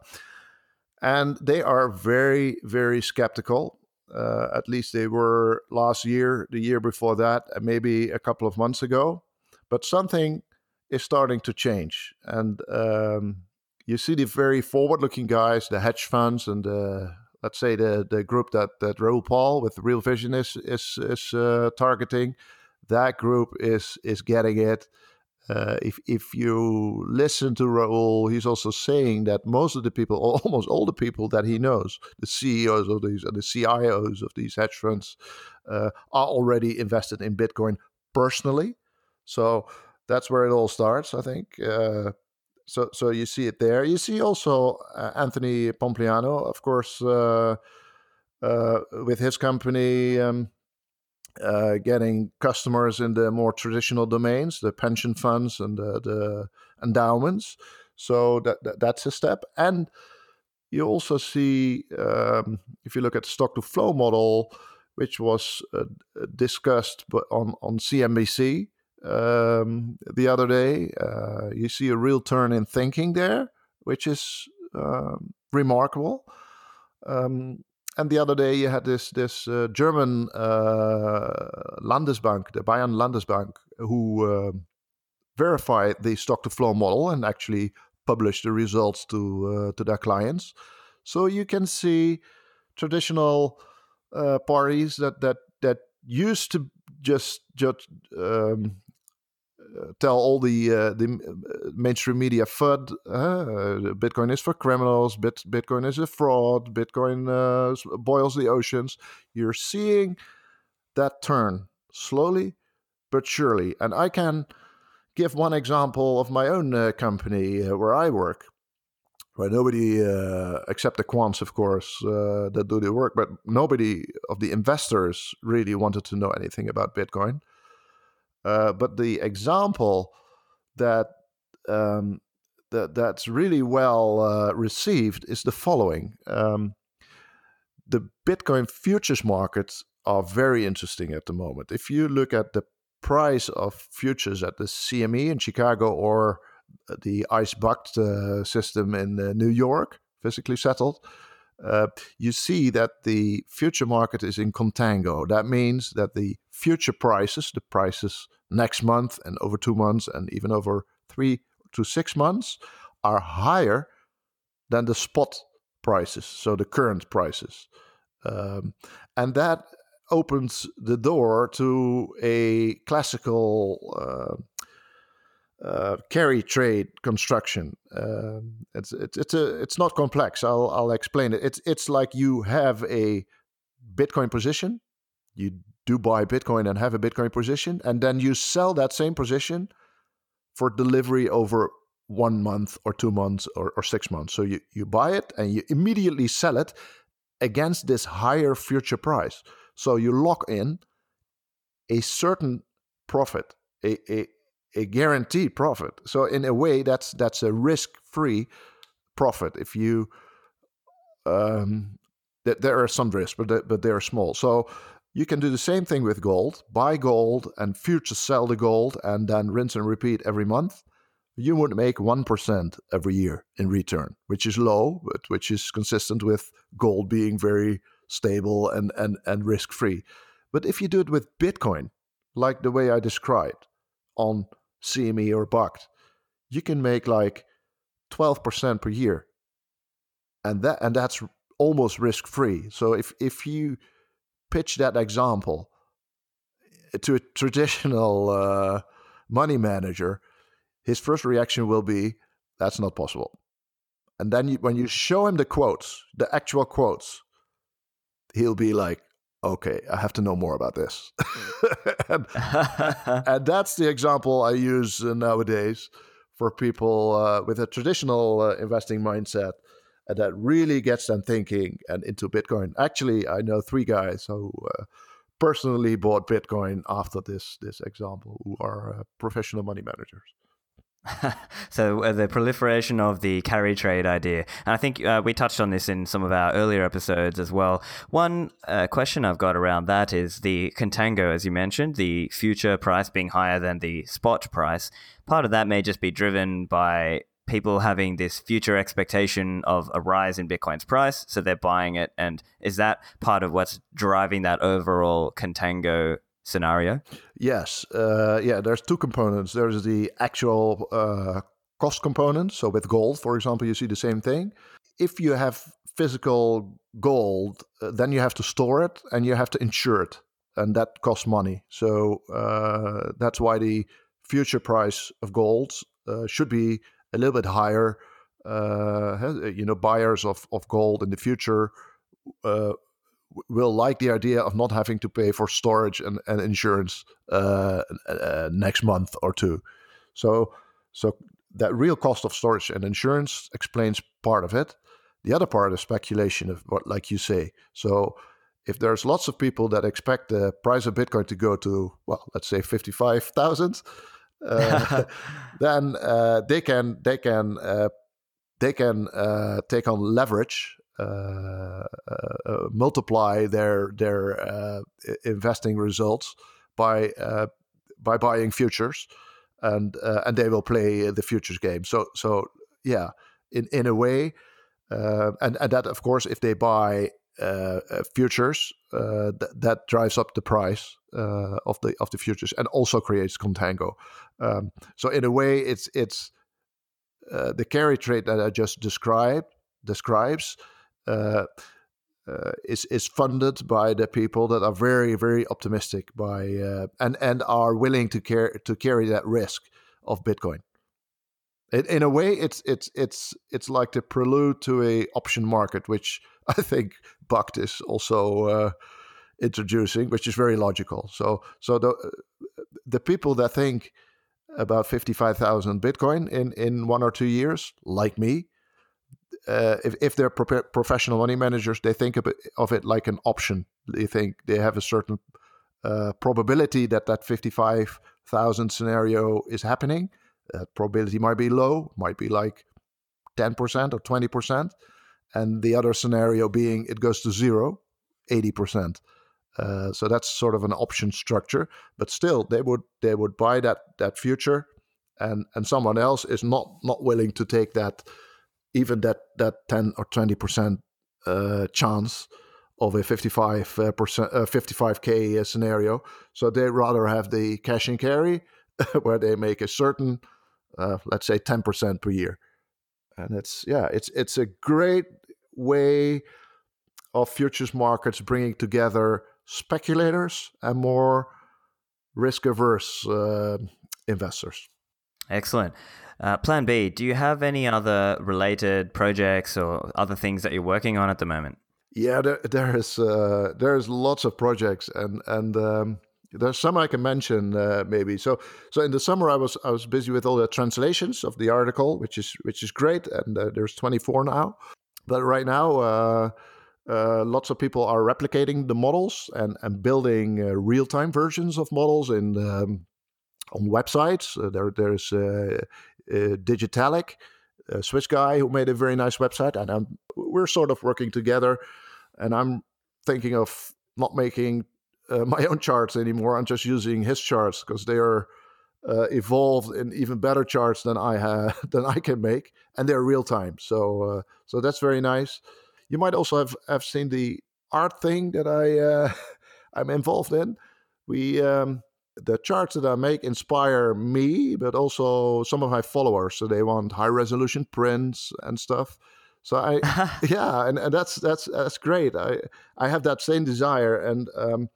and they are very very skeptical. Uh, at least they were last year the year before that and maybe a couple of months ago. But something is starting to change. And um, you see the very forward looking guys the hedge funds and the let's say the the group that that Raoul Pal with Real Vision is is is uh, targeting that group is is getting it uh, if if you listen to Raoul, he's also saying that most of the people, almost all the people that he knows, the CEOs of these, the CIOs of these hedge funds, uh, are already invested in Bitcoin personally. So that's where it all starts, I think. Uh, so so you see it there. You see also uh, Anthony Pompliano, of course, uh, uh, with his company. Um, uh, getting customers in the more traditional domains, the pension funds and the, the endowments. So that, that, that's a step. And you also see, um, if you look at the stock to flow model, which was uh, discussed on, on CNBC um, the other day, uh, you see a real turn in thinking there, which is um, remarkable. Um, and the other day you had this this uh, German uh, Landesbank, the Bayern Landesbank, who uh, verified the stock to flow model and actually published the results to uh, to their clients. So you can see traditional uh, parties that that that used to just just um, tell all the uh, the uh, mainstream media FUD. Uh, Bitcoin is for criminals. Bit, Bitcoin is a fraud. Bitcoin uh, boils the oceans. You're seeing that turn slowly but surely. And I can give one example of my own uh, company uh, where I work. Where nobody, except the quants, of course, that do the work, but nobody of the investors really wanted to know anything about Bitcoin. Uh, but the example that um, that that's really well uh, received is the following: um, the Bitcoin futures markets are very interesting at the moment. If you look at the price of futures at the CME in Chicago or the ICE Bakkt uh, system in uh, New York, physically settled, uh, you see that the future market is in contango. That means that the future prices, the prices next month and over two months and even over three to six months, are higher than the spot prices, so the current prices. Um, and that opens the door to a classical uh, uh, carry trade construction. Um, it's it's it's a it's not complex. I'll I'll explain it. It's it's like you have a Bitcoin position. You do buy Bitcoin and have a Bitcoin position, and then you sell that same position for delivery over one month or two months or, or six months. So you, you buy it and you immediately sell it against this higher future price. So you lock in a certain profit, a, a, a guaranteed profit. So in a way, that's that's a risk-free profit. If you um, th- there are some risks, but they, but they are small. So you can do the same thing with gold. Buy gold and future sell the gold, and then rinse and repeat every month. You would make one percent every year in return, which is low, but which is consistent with gold being very stable and and and risk free. But if you do it with Bitcoin, like the way I described on CME or Bakkt, you can make like 12% per year. And that and that's almost risk free. So if if you pitch that example to a traditional uh, money manager, his first reaction will be, "That's not possible." And then you, when you show him the quotes, the actual quotes, he'll be like, okay, I have to know more about this. and, and, that's the example I use nowadays for people uh, with a traditional uh, investing mindset. And that really gets them thinking and into Bitcoin. Actually, I know three guys who uh, personally bought Bitcoin after this this example, who are uh, professional money managers. so uh, the proliferation of the carry trade idea, and I think uh, we touched on this in some of our earlier episodes as well. One uh, question I've got around that is the contango, as you mentioned, the future price being higher than the spot price. Part of that may just be driven by people having this future expectation of a rise in Bitcoin's price, so they're buying it. And is that part of what's driving that overall contango scenario? Yes. Uh, yeah, there's two components. There's the actual uh, cost component. So with gold, for example, you see the same thing. If you have physical gold, uh, then you have to store it and you have to insure it. And that costs money. So uh, that's why the future price of gold uh, should be a little bit higher. Uh, you know, buyers of, of gold in the future will like the idea of not having to pay for storage and, and insurance uh, uh, next month or two. So, so that real cost of storage and insurance explains part of it. The other part is speculation of what, like you say. So, if there's lots of people that expect the price of Bitcoin to go to, well, let's say fifty-five thousand, uh, then uh, they can they can uh, they can uh, take on leverage uh, uh, uh, multiply their their investing results by by buying futures, and and they will play the futures game. So so yeah, in in a way, and and that of course if they buy uh, futures uh, th- that drives up the price uh, of the of the futures and also creates contango. Um, so in a way, it's it's the carry trade that I just described describes uh, uh, is is funded by the people that are very very optimistic by uh, and and are willing to care to carry that risk of Bitcoin. In, in a way, it's it's it's it's like the prelude to a option market, which I think Bakkt is also uh, introducing, which is very logical. So so the the people that think about fifty five thousand Bitcoin in in one or two years, like me, uh, if, if they're pro- professional money managers, they think of it, of it, like an option. They think they have a certain uh, probability that that 55,000 scenario is happening. That probability might be low, might be like 10% or 20%. And the other scenario being it goes to zero, 80%. Uh, so that's sort of an option structure, but still they would they would buy that that future, and and someone else is not not willing to take that even that that 10 or 20 percent uh, chance of a 55 uh, percent uh, 55k uh, scenario. So they rather have the cash and carry where they make a certain let's say 10% per year. And it's yeah it's it's a great way of futures markets bringing together speculators and more risk averse uh, investors excellent uh, Plan B, do you have any other related projects or other things that you're working on at the moment? Yeah, there, there is uh, there's lots of projects and and um, there's some I can mention uh, maybe. So so in the summer I was I was busy with all the translations of the article, which is which is great, and uh, there's 24 now. But right now. Uh, lots of people are replicating the models and, and building uh, real-time versions of models in um, on websites. Uh, there, there's Digitalik, a Swiss guy who made a very nice website, and I'm, we're sort of working together. And I'm thinking of not making uh, my own charts anymore. I'm just using his charts because they are uh, evolved in even better charts than I have than I can make, and they're real time. So so that's very nice. You might also have have seen the art thing that I uh, I'm involved in. We um, the charts that I make inspire me, but also some of my followers. So they want high resolution prints and stuff. So I, yeah, and, and that's that's that's great. I I have that same desire, and um,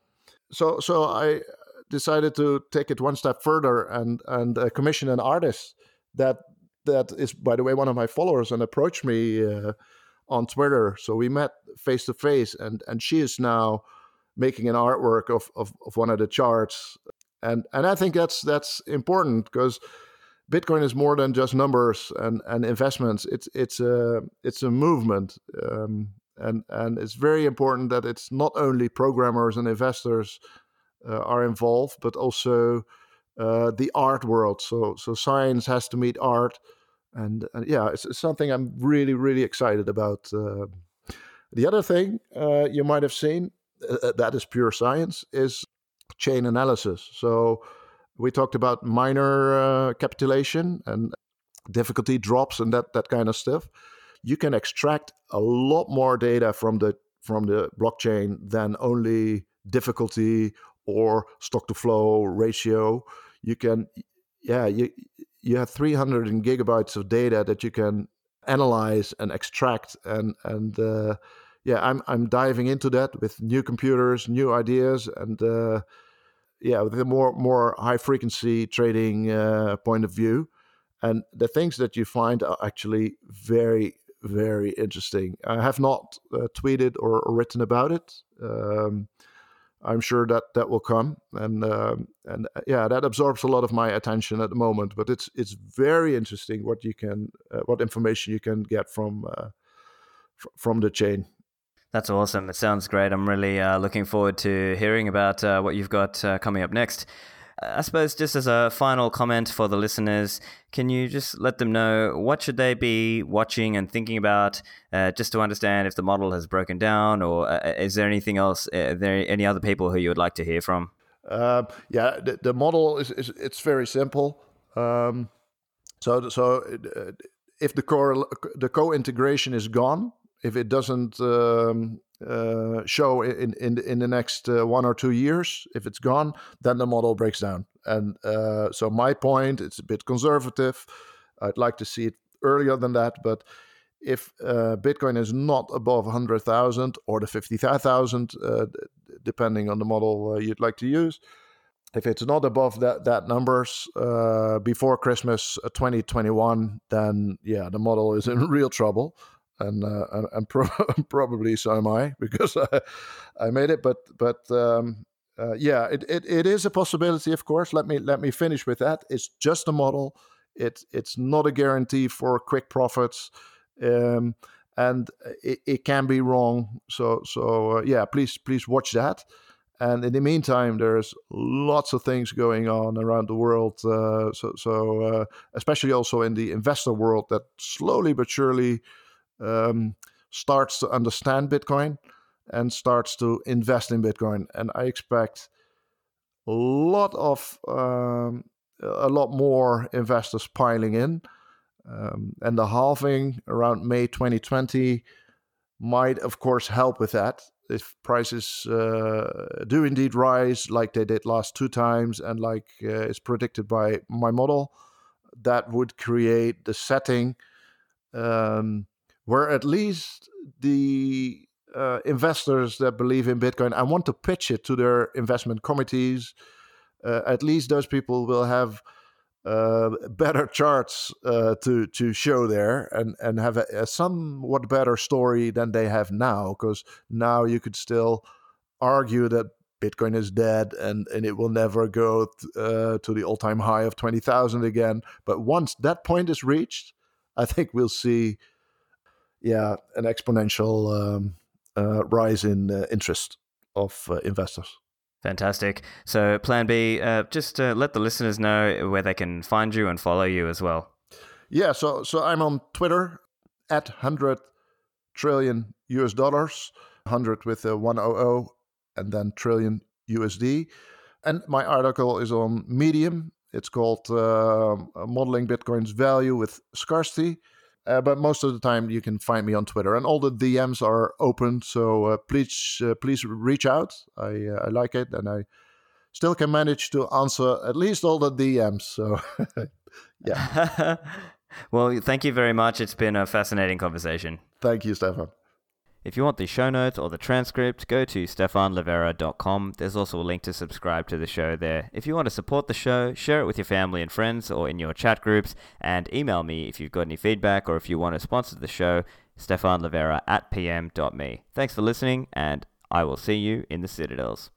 so so I decided to take it one step further and and uh, commission an artist that that is, by the way, one of my followers, and approached me uh, on Twitter. So we met face to face, and and she is now making an artwork of, of, of one of the charts. And and I think that's that's important because Bitcoin is more than just numbers and, and investments. It's it's a it's a movement, um, and and it's very important that it's not only programmers and investors uh, are involved, but also uh, the art world. So so science has to meet art, and, and yeah, it's, it's, something I'm really really excited about. Uh, the other thing uh, you might have seen uh, uh, that is pure science is chain analysis. So we talked about miner uh, capitulation and difficulty drops and that that kind of stuff. You can extract a lot more data from the from the blockchain than only difficulty or stock to flow ratio. You can, yeah, you you have 300 gigabytes of data that you can analyze and extract and and uh, yeah, I'm I'm diving into that with new computers, new ideas, and uh, yeah, with a more more high frequency trading uh, point of view. And the things that you find are actually very very interesting. I have not uh, tweeted or, or, written about it. Um, I'm sure that that will come, and um, and uh, yeah, that absorbs a lot of my attention at the moment. But it's it's very interesting what you can uh, what information you can get from uh, f- from the chain. That's awesome. It sounds great. I'm really uh, looking forward to hearing about uh, what you've got uh, coming up next. Uh, I suppose just as a final comment for the listeners, can you just let them know what should they be watching and thinking about, uh, just to understand if the model has broken down, or uh, is there anything else? Are there any other people who you would like to hear from? Um, yeah, the, the, model is, is, it's very simple. Um, so so if the core the co integration is gone, if it doesn't um, uh, show in in in the next uh, one or two years, if it's gone, then the model breaks down. And uh, so my point, it's a bit conservative. I'd like to see it earlier than that, but if uh, Bitcoin is not above 100,000 or the 50,000, uh, depending on the model uh, you'd like to use, if it's not above that that numbers before Christmas 2021, then yeah, the model is in real trouble and uh, and, and pro- probably so am I because I, I made it. But but um, uh, yeah, it, it, it is a possibility, of course. Let me let me finish with that. It's just a model. It it's not a guarantee for quick profits, um, and it, it can be wrong. So so uh, yeah, please please watch that. And in the meantime, there's lots of things going on around the world. Uh, so so uh, especially also in the investor world, that slowly but surely um, starts to understand Bitcoin and starts to invest in Bitcoin. And I expect a lot of um, a lot more investors piling in. Um, and the halving around May 2020 might, of course, help with that. If prices uh, do indeed rise, like they did last two times, and like uh, is predicted by my model, that would create the setting um, where at least the uh, investors that believe in Bitcoin and want to pitch it to their investment committees, uh, at least those people will have uh, better charts uh, to to show there and and have a, a, somewhat better story than they have now. Because now you could still argue that Bitcoin is dead and and it will never go th- uh, to the all time high of twenty thousand again. But once that point is reached, I think we'll see yeah, an exponential um, uh, rise in uh, interest of uh, investors. Fantastic. So, Plan B, uh, just uh, let the listeners know where they can find you and follow you as well. Yeah, so so I'm on Twitter at hundred trillion US dollars, hundred with a one O O, and then trillion USD. And my article is on Medium. It's called uh, Modeling Bitcoin's Value with Scarcity. Uh, but most of the time, you can find me on Twitter, and all the DMs are open. So uh, please, uh, please reach out. I uh, I like it, and I still can manage to answer at least all the DMs. So yeah. well, thank you very much. It's been a fascinating conversation. Thank you, Stefan. If you want the show notes or the transcript, go to stefanlivera.com. There's also a link to subscribe to the show there. If you want to support the show, share it with your family and friends or in your chat groups, and email me if you've got any feedback or if you want to sponsor the show, stefanlivera at pm.me. Thanks for listening, and I will see you in the Citadels.